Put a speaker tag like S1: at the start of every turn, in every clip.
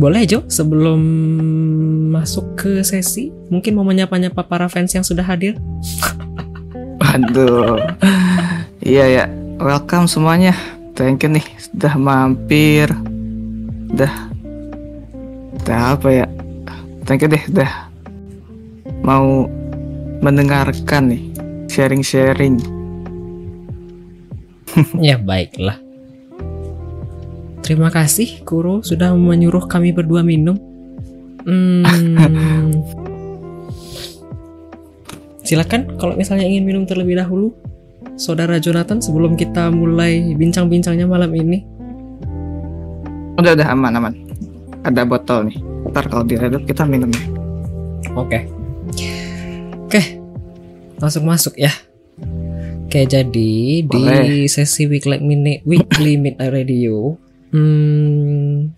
S1: Boleh Jo, sebelum masuk ke sesi, mungkin mau menyapa-nyapa para fans yang sudah hadir?
S2: Waduh. iya ya, welcome semuanya. Thank you nih sudah mampir. Udah Udah apa ya? Thank you deh udah mau mendengarkan nih sharing-sharing.
S1: ya baiklah. Terima kasih Kuro sudah menyuruh kami berdua minum. Hmm. Silakan kalau misalnya ingin minum terlebih dahulu, Saudara Jonathan sebelum kita mulai bincang-bincangnya malam ini.
S2: Udah udah aman aman. Ada botol nih. Ntar kalau diredup kita minum.
S1: Oke. Oke. Masuk masuk ya. Oke jadi Boleh. di sesi weekly minute weekly midnight radio, hmm,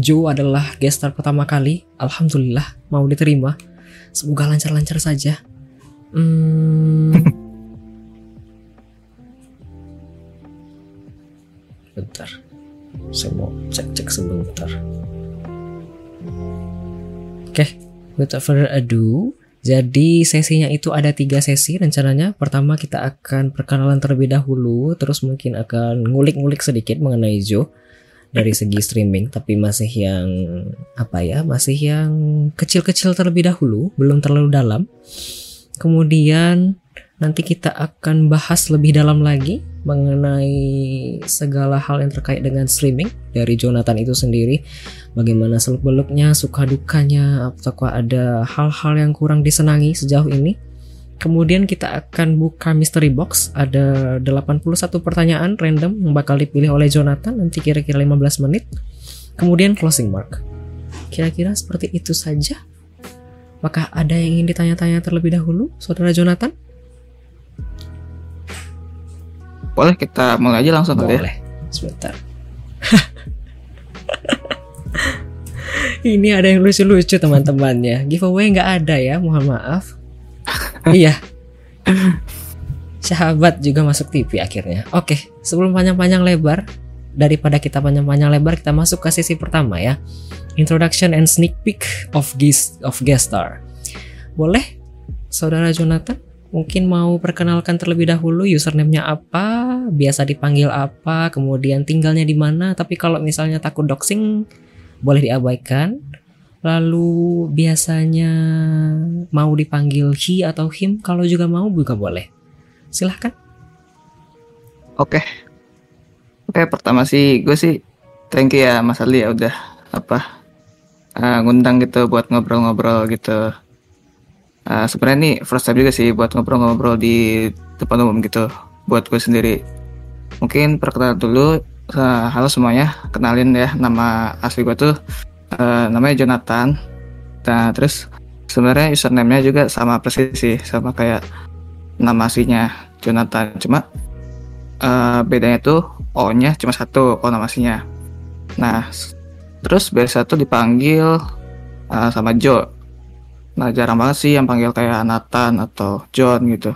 S1: Joe adalah guest star pertama kali. Alhamdulillah mau diterima. Semoga lancar-lancar saja. Hmm, bentar. Saya mau cek-cek sebentar. Oke, okay, without further ado, jadi sesinya itu ada tiga sesi rencananya. Pertama kita akan perkenalan terlebih dahulu, terus mungkin akan ngulik-ngulik sedikit mengenai Joe dari segi streaming, tapi masih yang apa ya, masih yang kecil-kecil terlebih dahulu, belum terlalu dalam. Kemudian nanti kita akan bahas lebih dalam lagi mengenai segala hal yang terkait dengan streaming dari Jonathan itu sendiri. Bagaimana seluk beluknya, suka dukanya, apakah ada hal-hal yang kurang disenangi sejauh ini. Kemudian kita akan buka mystery box, ada 81 pertanyaan random yang bakal dipilih oleh Jonathan nanti kira-kira 15 menit. Kemudian closing mark. Kira-kira seperti itu saja. Apakah ada yang ingin ditanya-tanya terlebih dahulu, Saudara Jonathan?
S2: Boleh kita mulai aja langsung
S1: Boleh. Boleh. Sebentar. Ini ada yang lucu-lucu teman-temannya. Giveaway nggak ada ya, mohon maaf. Iya. Sahabat juga masuk TV akhirnya. Oke, sebelum panjang-panjang lebar, daripada kita panjang-panjang lebar, kita masuk ke sesi pertama ya. Introduction and sneak peek of guest of guest star. Boleh, saudara Jonathan? mungkin mau perkenalkan terlebih dahulu username-nya apa, biasa dipanggil apa, kemudian tinggalnya di mana. Tapi kalau misalnya takut doxing, boleh diabaikan. Lalu biasanya mau dipanggil he atau him, kalau juga mau juga boleh. Silahkan.
S2: Oke. Oke, pertama sih gue sih thank you ya Mas Ali ya udah apa uh, ngundang gitu buat ngobrol-ngobrol gitu uh, sebenarnya ini first time juga sih buat ngobrol-ngobrol di depan umum gitu buat gue sendiri mungkin perkenalan dulu uh, halo semuanya kenalin ya nama asli gue tuh uh, namanya Jonathan nah terus sebenarnya username-nya juga sama persis sih sama kayak nama aslinya Jonathan cuma uh, bedanya tuh O-nya cuma satu O nama aslinya nah terus biasa tuh dipanggil uh, sama Joe Nah jarang banget sih yang panggil kayak Nathan atau John gitu.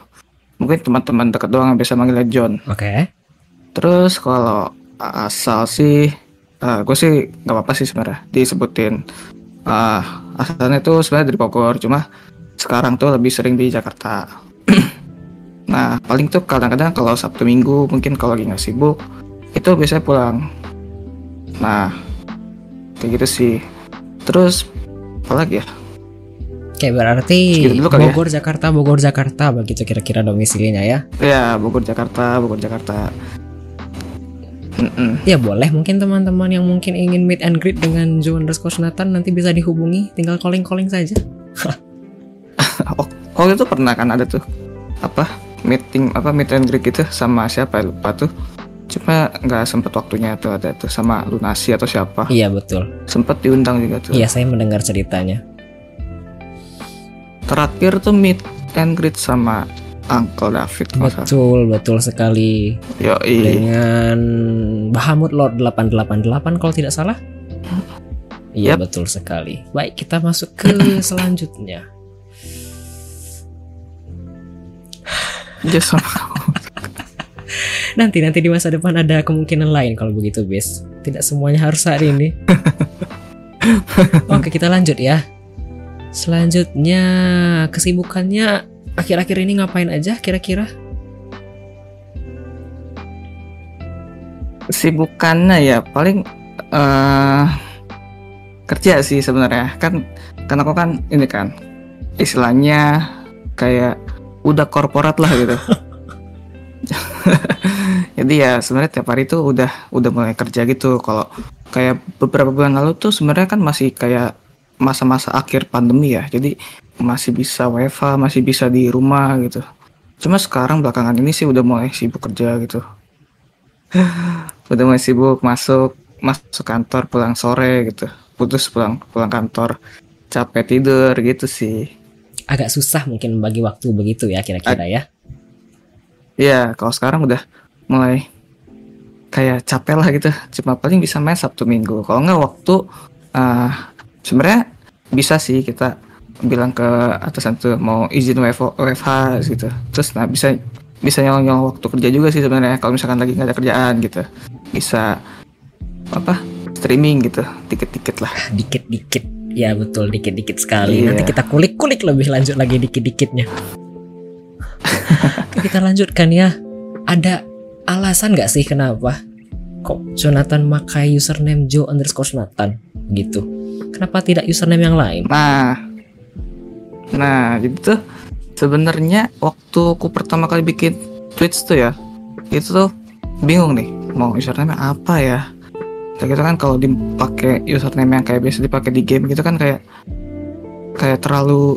S2: Mungkin teman-teman dekat doang yang bisa manggilnya John.
S1: Oke. Okay.
S2: Terus kalau asal sih, uh, gue sih nggak apa-apa sih sebenarnya disebutin. Uh, asalnya tuh sebenarnya dari Bogor, cuma sekarang tuh lebih sering di Jakarta. nah paling tuh kadang-kadang kalau Sabtu Minggu mungkin kalau lagi nggak sibuk itu biasanya pulang. Nah kayak gitu sih. Terus apa lagi ya?
S1: Oke berarti ya. Bogor ya. Jakarta Bogor Jakarta begitu kira-kira domisilinya ya?
S2: Ya Bogor Jakarta Bogor Jakarta.
S1: Mm-mm. Ya boleh mungkin teman-teman yang mungkin ingin meet and greet dengan Joe underscore Nathan nanti bisa dihubungi. Tinggal calling calling saja.
S2: oh, itu pernah kan ada tuh apa meeting apa meet and greet gitu sama siapa lupa tuh. Cuma nggak sempet waktunya tuh ada tuh sama Lunasi atau siapa.
S1: Iya betul.
S2: Sempet diundang juga tuh.
S1: Iya saya mendengar ceritanya.
S2: Terakhir tuh meet and greet sama Uncle David
S1: betul betul sekali.
S2: Yo,
S1: dengan Bahamut Lord 888 kalau tidak salah. Iya yep. betul sekali. Baik kita masuk ke selanjutnya.
S2: Just
S1: nanti nanti di masa depan ada kemungkinan lain kalau begitu bis. Tidak semuanya harus hari ini. Oke, kita lanjut ya. Selanjutnya kesibukannya akhir-akhir ini ngapain aja kira-kira?
S2: Sibukannya ya paling eh kerja sih sebenarnya kan kan aku kan ini kan istilahnya kayak udah korporat lah gitu. Jadi ya sebenarnya tiap hari tuh udah udah mulai kerja gitu. Kalau kayak beberapa bulan lalu tuh sebenarnya kan masih kayak masa-masa akhir pandemi ya. Jadi masih bisa WFH, masih bisa di rumah gitu. Cuma sekarang belakangan ini sih udah mulai sibuk kerja gitu. udah mulai sibuk masuk masuk kantor pulang sore gitu. Putus pulang pulang kantor capek tidur gitu sih.
S1: Agak susah mungkin bagi waktu begitu ya kira-kira ya.
S2: Iya, kalau sekarang udah mulai kayak capek lah gitu. Cuma paling bisa main Sabtu Minggu. Kalau nggak waktu uh, sebenarnya bisa sih kita bilang ke atasan tuh mau izin WFH, WFH gitu. Terus nah bisa bisa nyolong-nyolong waktu kerja juga sih sebenarnya kalau misalkan lagi nggak ada kerjaan gitu. Bisa apa? streaming gitu, dikit-dikit lah.
S1: Dikit-dikit. Ya betul, dikit-dikit sekali.
S2: Iya.
S1: Nanti kita kulik-kulik lebih lanjut lagi dikit-dikitnya. Oke, kita lanjutkan ya. Ada alasan nggak sih kenapa kok Jonathan pakai username Joe underscore Nathan gitu? Kenapa tidak username yang lain?
S2: Nah, nah jadi tuh sebenarnya waktu aku pertama kali bikin Twitch tuh ya, itu tuh bingung nih mau username apa ya. Kayak gitu kan kalau dipakai username yang kayak biasa dipakai di game gitu kan kayak kayak terlalu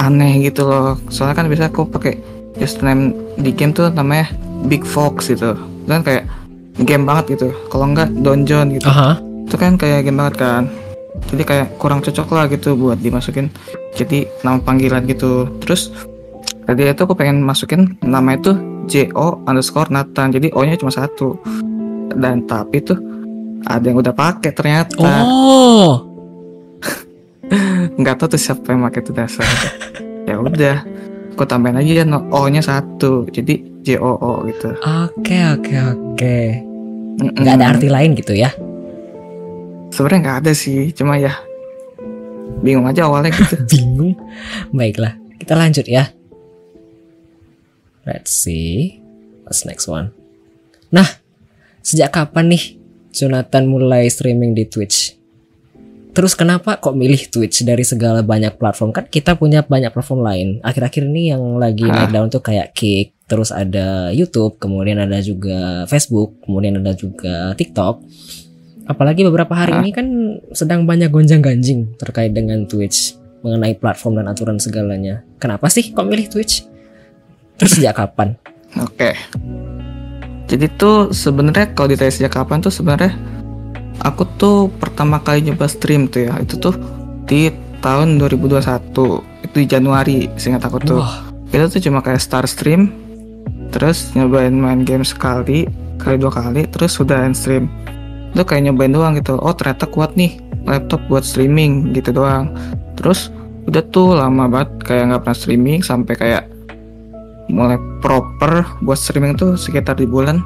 S2: aneh gitu loh. Soalnya kan biasa aku pakai username di game tuh namanya Big Fox gitu. Dan kayak game banget gitu. Kalau enggak Donjon gitu
S1: Aha.
S2: itu kan kayak game banget kan jadi kayak kurang cocok lah gitu buat dimasukin. Jadi nama panggilan gitu. Terus tadi itu aku pengen masukin nama itu Jo underscore Nathan. Jadi O nya cuma satu. Dan tapi tuh ada yang udah pakai ternyata.
S1: Oh,
S2: nggak tahu tuh siapa yang pakai itu dasar. Ya udah aku tambahin aja no, O nya satu. Jadi J O O gitu.
S1: Oke oke oke.
S2: Mm-mm.
S1: Nggak ada arti lain gitu ya?
S2: Sebenarnya nggak ada sih cuma ya bingung aja awalnya gitu
S1: Bingung. Baiklah, kita lanjut ya. Let's see. What's next one? Nah, sejak kapan nih Jonathan mulai streaming di Twitch? Terus kenapa kok milih Twitch dari segala banyak platform? Kan kita punya banyak platform lain. Akhir-akhir ini yang lagi
S2: Ah.
S1: naik daun tuh kayak Kick, terus ada YouTube, kemudian ada juga Facebook, kemudian ada juga TikTok. Apalagi beberapa hari
S2: Ah.
S1: ini kan sedang banyak gonjang-ganjing terkait dengan Twitch mengenai platform dan aturan segalanya. Kenapa sih kok milih Twitch? Terus sejak kapan?
S2: Oke. Jadi tuh sebenarnya kalau ditanya sejak kapan tuh sebenarnya aku tuh pertama kali nyoba stream tuh ya itu tuh di tahun 2021 itu di Januari seingat aku tuh.
S1: Wah,
S2: Itu tuh cuma kayak start stream terus nyobain main game sekali kali dua kali terus udah end stream. Itu kayak nyobain doang gitu. Oh ternyata kuat nih laptop buat streaming gitu doang. Terus udah tuh lama banget kayak nggak pernah streaming sampai kayak mulai proper buat streaming tuh sekitar di bulan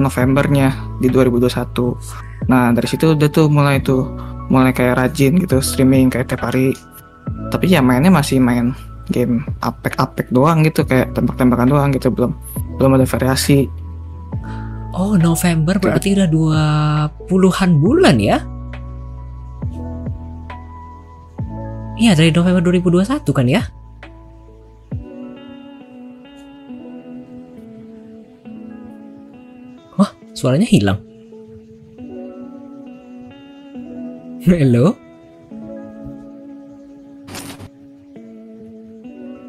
S2: Novembernya di 2021. Nah dari situ udah tuh mulai tuh mulai kayak rajin gitu streaming kayak tiap hari. Tapi ya mainnya masih main game apek-apek doang gitu kayak tembak-tembakan doang gitu belum belum ada variasi.
S1: Oh November berarti udah dua puluhan bulan ya? Iya dari November 2021 kan ya? Wah, suaranya hilang. Halo?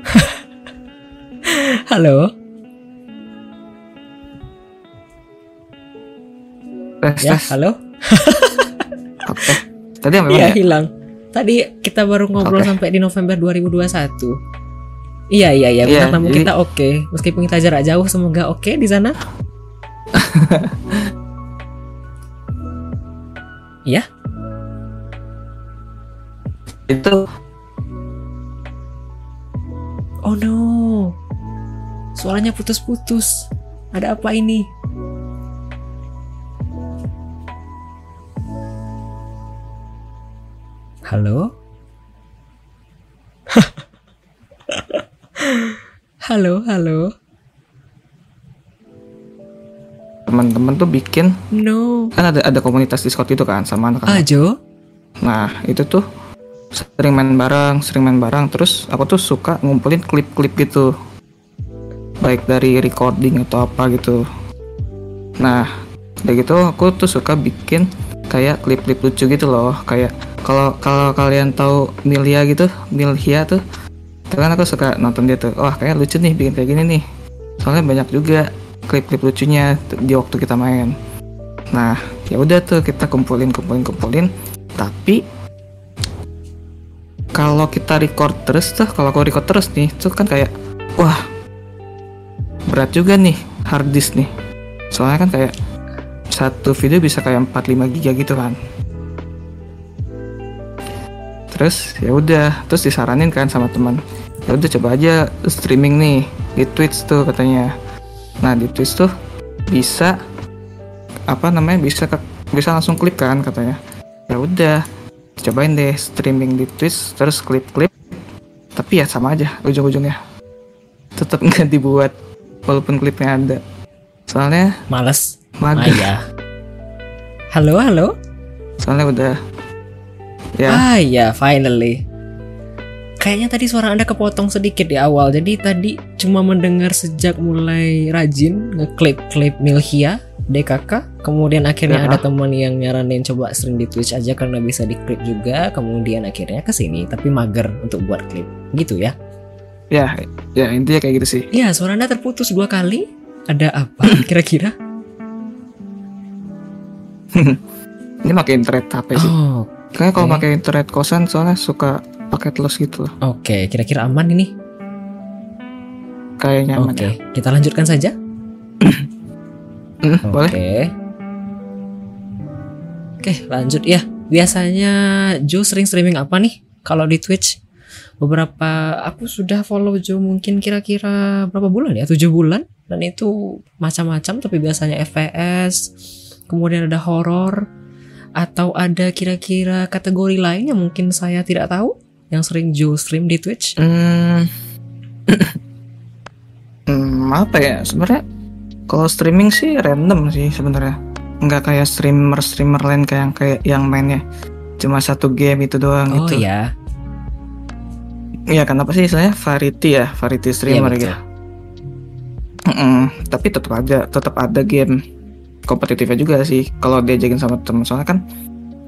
S1: Halo?
S2: Tes
S1: Ya,
S2: tes.
S1: halo?
S2: Oke. Tadi yang
S1: Iya
S2: ya?
S1: hilang. Tadi kita baru ngobrol
S2: Oke.
S1: sampai di November 2021. Iya iya iya, bintang tamu
S2: jadi-
S1: kita oke. Meskipun kita jarak jauh, semoga oke di sana. Iya,
S2: Itu
S1: oh no, suaranya putus-putus. Ada apa ini? Halo? halo, halo.
S2: teman-teman tuh bikin
S1: No.
S2: kan ada ada komunitas Discord itu kan sama anak-anak.
S1: Ajo?
S2: Nah itu tuh sering main bareng, sering main bareng. Terus aku tuh suka ngumpulin klip-klip gitu, baik dari recording atau apa gitu. Nah udah gitu aku tuh suka bikin kayak klip-klip lucu gitu loh. Kayak kalau kalau kalian tahu Milia gitu, Milhia tuh, kan aku suka nonton dia tuh. Wah kayak lucu nih bikin kayak gini nih. Soalnya banyak juga klip-klip lucunya di waktu kita main. Nah, ya udah tuh kita kumpulin kumpulin kumpulin. Tapi kalau kita record terus tuh, kalau aku record terus nih, tuh kan kayak wah berat juga nih hard disk nih. Soalnya kan kayak satu video bisa kayak 45 giga gitu kan. Terus ya udah, terus disaranin kan sama teman. Ya udah coba aja streaming nih di Twitch tuh katanya. Nah di Twitch tuh bisa apa namanya bisa ke- bisa langsung klik kan katanya. Ya udah cobain deh streaming di Twitch terus klip-klip. Tapi ya sama aja ujung-ujungnya. Tetap nggak dibuat walaupun klipnya ada. Soalnya
S1: Males.
S2: mager.
S1: Maya. Halo, halo.
S2: Soalnya udah ya
S1: Ah ya, finally. Kayaknya tadi suara Anda kepotong sedikit di awal. Jadi tadi cuma mendengar sejak mulai rajin ngeklip-klip Milhia, DKK. Kemudian akhirnya
S2: Ya.
S1: ada teman yang nyaranin coba sering di Twitch aja karena bisa diklip juga. Kemudian akhirnya ke sini tapi mager untuk buat klip. Gitu ya.
S2: ya ya intinya kayak gitu sih.
S1: Ya, suara Anda terputus dua kali. Ada apa kira-kira?
S2: Ini pakai internet HP sih.
S1: Oh,
S2: Kayaknya kalau
S1: oke.
S2: pakai internet kosan soalnya suka paket los gitu loh.
S1: oke. Kira-kira aman ini?
S2: Kayaknya aman
S1: Oke,
S2: ya.
S1: kita lanjutkan saja.
S2: Hmm, Boleh?
S1: Oke. Oke, lanjut ya. Biasanya Joe sering streaming apa nih kalau di Twitch? Beberapa aku sudah follow Joe mungkin kira-kira berapa bulan ya? 7 bulan dan itu macam-macam tapi biasanya FPS, kemudian ada horor atau ada kira-kira kategori lain yang mungkin saya tidak tahu? Yang sering Joe stream di Twitch.
S2: Hmm, hmm, apa ya? Sebenarnya kalau streaming sih random sih sebenarnya. Nggak kayak streamer streamer lain kayak yang kayak yang mainnya cuma satu game itu doang
S1: Oh
S2: gitu.
S1: ya,
S2: Iya kenapa sih istilahnya? Variety ya? Variety
S1: iya
S2: streamer
S1: betul.
S2: gitu. Mm-mm, tapi tetap aja tetap ada game kompetitifnya juga sih kalau diajakin sama temen soalnya kan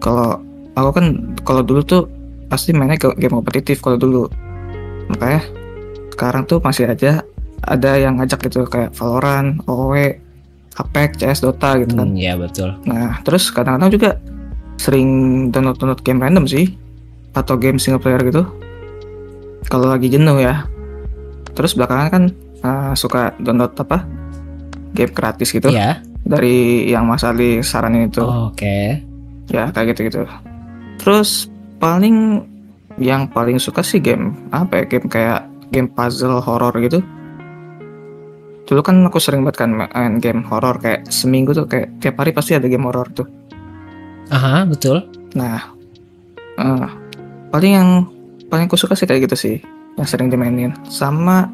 S2: kalau aku kan kalau dulu tuh pasti mainnya ke game kompetitif kalau dulu makanya sekarang tuh masih aja ada yang ngajak gitu kayak Valorant, OW, Apex, CS, Dota gitu kan
S1: Hmm, ya betul.
S2: Nah, terus kadang-kadang juga sering download-download game random sih atau game single player gitu. Kalau lagi jenuh ya. Terus belakangan kan uh, suka download apa? Game gratis gitu
S1: Iya.
S2: Dari yang Mas Ali saranin itu.
S1: Oke.
S2: Ya, kayak gitu-gitu. Terus paling yang paling suka sih game apa ya? Game kayak game puzzle horror gitu. Dulu kan aku sering banget kan main game horror kayak seminggu tuh kayak tiap hari pasti ada game horror tuh.
S1: Aha, betul.
S2: Nah, eh, paling yang paling aku suka sih kayak gitu sih, yang sering dimainin. Sama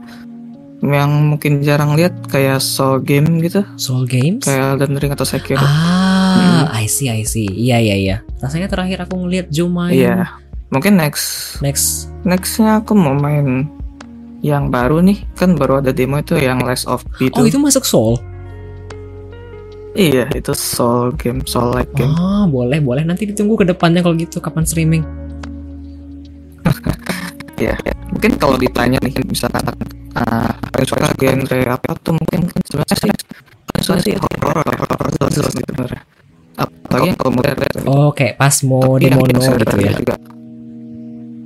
S2: yang mungkin jarang lihat kayak soul game gitu,
S1: Soul Games.
S2: kayak Elden Ring atau Sekiro.
S1: Ah, I see, I see. Iya, iya, iya. Rasanya terakhir aku ngeliat Joe main.
S2: Iya, mungkin next
S1: Next.
S2: nextnya aku mau main yang baru nih, kan baru ada demo itu yang Last of P
S1: Oh,
S2: itu.
S1: itu masuk Soul.
S2: Iya, itu soul game, soul like game.
S1: Ah, boleh, boleh. Nanti ditunggu ke depannya kalau gitu kapan streaming.
S2: Iya, mungkin kalau ditanya nih misalkan uh, paling suka genre apa tuh mungkin kan sebenarnya sih paling suka sih horror horror gitu sebenarnya. Apalagi yang kalau modern
S1: Oh, kayak Pasmo, Demono
S2: biasa
S1: gitu ya.
S2: juga.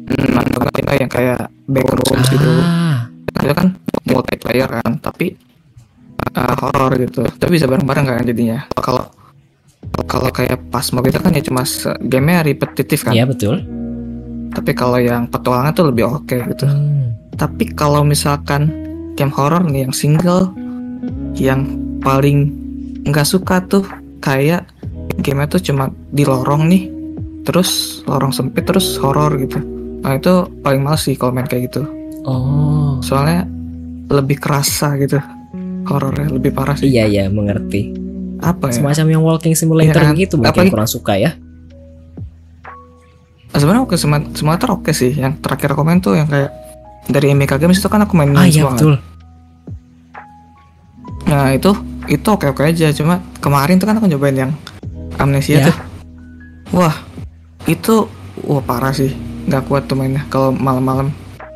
S2: Hmm, atau yang kayak backrooms gitu.
S1: Ah,
S2: Itu kan multiplayer kan, tapi uh, horror gitu. Tapi bisa bareng-bareng kan jadinya. Kalau kalau kayak Pasmo gitu kan ya cuma gamenya repetitif kan.
S1: iya betul.
S2: Tapi kalau yang petualangan tuh lebih oke gitu.
S1: Hmm.
S2: Tapi kalau misalkan game horror nih yang single yang paling nggak suka tuh kayak game tuh cuma di lorong nih terus lorong sempit terus horor gitu nah itu paling males sih kalau main kayak gitu
S1: Oh.
S2: soalnya lebih kerasa gitu horornya lebih parah sih
S1: Iya iya mengerti.
S2: apa ya
S1: Semacam yang walking simulator
S2: kan?
S1: gitu mungkin
S2: Apalagi-
S1: kurang suka ya.
S2: Sebenarnya oke simulator oke sih yang terakhir komen tuh yang kayak dari MK Games itu kan aku main
S1: Ah iya betul.
S2: nah itu itu oke oke aja. Cuma kemarin tuh kan aku nyobain yang amnesia
S1: Ya.
S2: tuh. Wah itu wah parah sih. Nggak kuat tuh mainnya kalau malam-malam.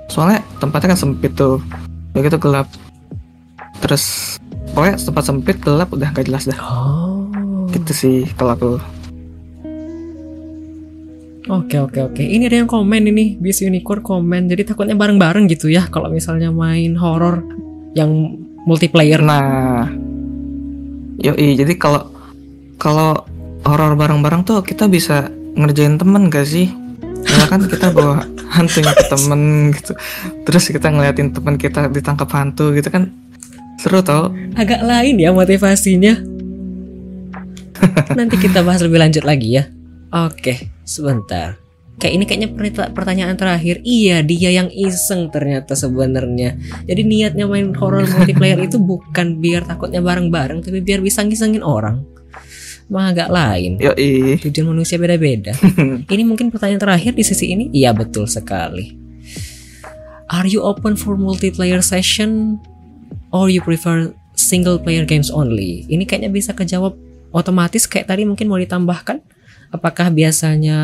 S2: Soalnya tempatnya kan sempit tuh. Begitu gelap. Terus pokoknya tempat sempit gelap udah gak jelas dah.
S1: Oh.
S2: gitu sih kalau aku
S1: Oke oke oke. Ini ada yang komen ini, Bis Unicorn komen. Jadi takutnya bareng-bareng gitu ya kalau misalnya main horor yang multiplayer.
S2: nah yoi jadi kalau kalau horor bareng-bareng tuh kita bisa ngerjain temen gak sih ya kan kita bawa hantunya ke temen gitu terus kita ngeliatin temen kita ditangkap hantu gitu kan seru tau
S1: Agak lain ya motivasinya. Nanti kita bahas lebih lanjut lagi ya. Oke, sebentar. Kayak ini kayaknya pertanyaan terakhir. Iya, dia yang iseng ternyata sebenarnya. Jadi niatnya main horror multiplayer itu bukan biar takutnya bareng-bareng, tapi biar bisa ngisengin orang. Emang agak lain.
S2: yoi
S1: Tujuan manusia beda-beda. Ini mungkin pertanyaan terakhir di sesi ini. Iya betul sekali. Are you open for multiplayer session or you prefer single player games only? Ini kayaknya bisa kejawab otomatis kayak tadi mungkin mau ditambahkan. Apakah biasanya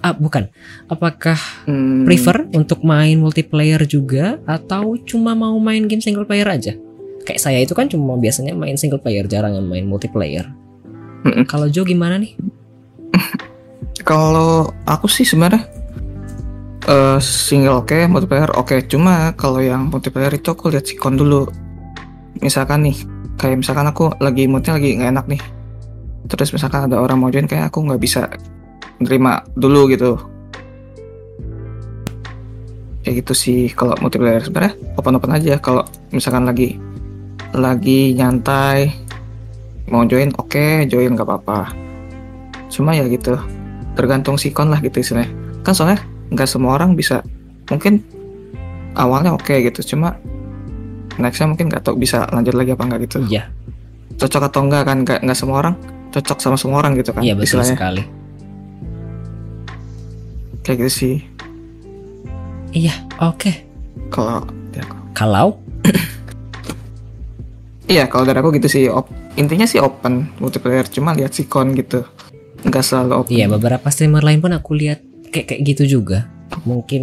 S1: ah, bukan. Apakah
S2: Hmm,
S1: prefer untuk main multiplayer juga atau cuma mau main game single player aja? Kayak saya itu kan cuma biasanya main single player, jarang yang main multiplayer.
S2: Mm-mm.
S1: Kalau Joe gimana nih?
S2: kalau aku sih sebenarnya eh, single oke multiplayer oke cuma kalau yang multiplayer itu aku lihat sikon dulu misalkan nih kayak misalkan aku lagi moodnya lagi nggak enak nih terus misalkan ada orang mau join kayak aku nggak bisa nerima dulu gitu. Kayak gitu sih kalau multiplayer sebenarnya open open aja. Kalau misalkan lagi lagi nyantai mau join oke join nggak apa-apa. Cuma ya gitu tergantung sikon lah gitu istilahnya. Kan soalnya nggak semua orang bisa mungkin awalnya oke gitu cuma nextnya mungkin nggak tahu bisa lanjut lagi apa nggak gitu.
S1: Iya,
S2: cocok atau enggak kan nggak nggak semua orang cocok sama semua orang gitu kan
S1: iya betul
S2: istilahnya
S1: sekali.
S2: kayak gitu sih
S1: Iya, oke.
S2: kalau dari aku.
S1: Kalau
S2: iya kalau dari aku gitu sih op- intinya sih open multiplayer cuma lihat sikon gitu nggak selalu open
S1: iya beberapa streamer lain pun aku lihat kayak kayak gitu juga. Mungkin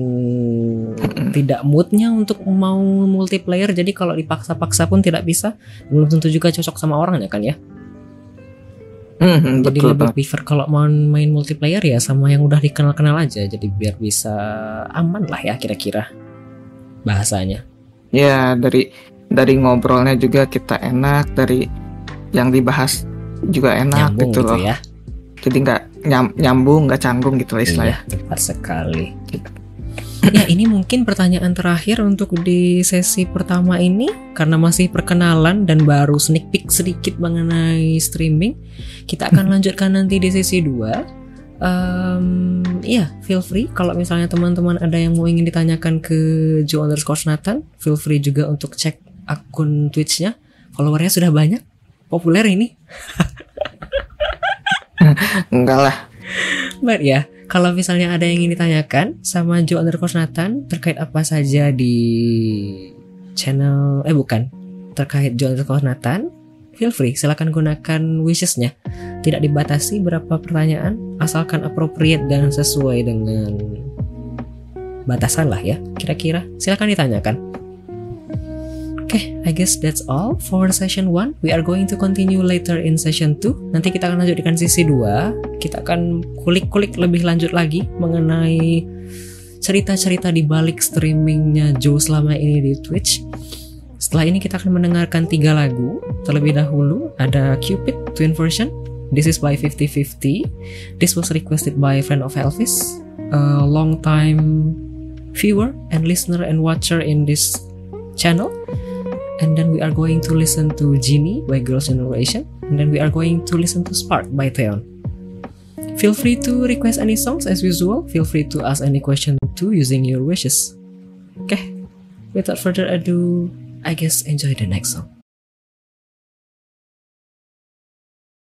S1: tidak moodnya untuk mau multiplayer, jadi kalau dipaksa-paksa pun tidak bisa. Belum tentu juga cocok sama orangnya kan ya.
S2: Hmm,
S1: Jadi
S2: betul
S1: lebih
S2: banget.
S1: prefer kalau mau main multiplayer ya sama yang udah dikenal-kenal aja. Jadi biar bisa aman lah ya kira-kira bahasanya.
S2: ya dari dari ngobrolnya juga kita enak dari yang dibahas juga enak
S1: Nyambung
S2: gitu
S1: gitu
S2: loh
S1: ya.
S2: jadi nggak nyam- nyambung nggak canggung gitu lah istilahnya
S1: Iya, tepat sekali. Ya, ini mungkin pertanyaan terakhir untuk di sesi pertama ini karena masih perkenalan dan baru sneak peek sedikit mengenai streaming. Kita akan lanjutkan nanti di sesi 2. Em, Iya, feel free kalau misalnya teman-teman ada yang mau ingin ditanyakan ke Joe underscore Nathan, feel free juga untuk cek akun Twitch-nya. Followernya sudah banyak, populer ini.
S2: enggak lah
S1: But ya, kalau misalnya ada yang ingin ditanyakan sama Joe underscore Nathan terkait apa saja di channel, eh bukan, terkait Joe underscore Nathan, feel free, silakan gunakan wishesnya. Tidak dibatasi berapa pertanyaan, asalkan appropriate dan sesuai dengan batasan lah ya, kira-kira. Silakan ditanyakan. Oke, I guess that's all for session 1. We are going to continue later in session 2. Nanti kita akan lanjutkan sesi 2. Kita akan kulik-kulik lebih lanjut lagi mengenai cerita-cerita di balik streamingnya Joe selama ini di Twitch. Setelah ini kita akan mendengarkan tiga lagu. Terlebih dahulu ada Cupid Twin Version. This is by 5050. This was requested by friend of Elvis, a long time viewer and listener and watcher in this channel. And then we are going to listen to Genie by Girls' Generation. And then we are going to listen to Spark by Theon. Feel free to request any songs as usual. Feel free to ask any question too using your wishes. Okay, without further ado, I guess enjoy the next song.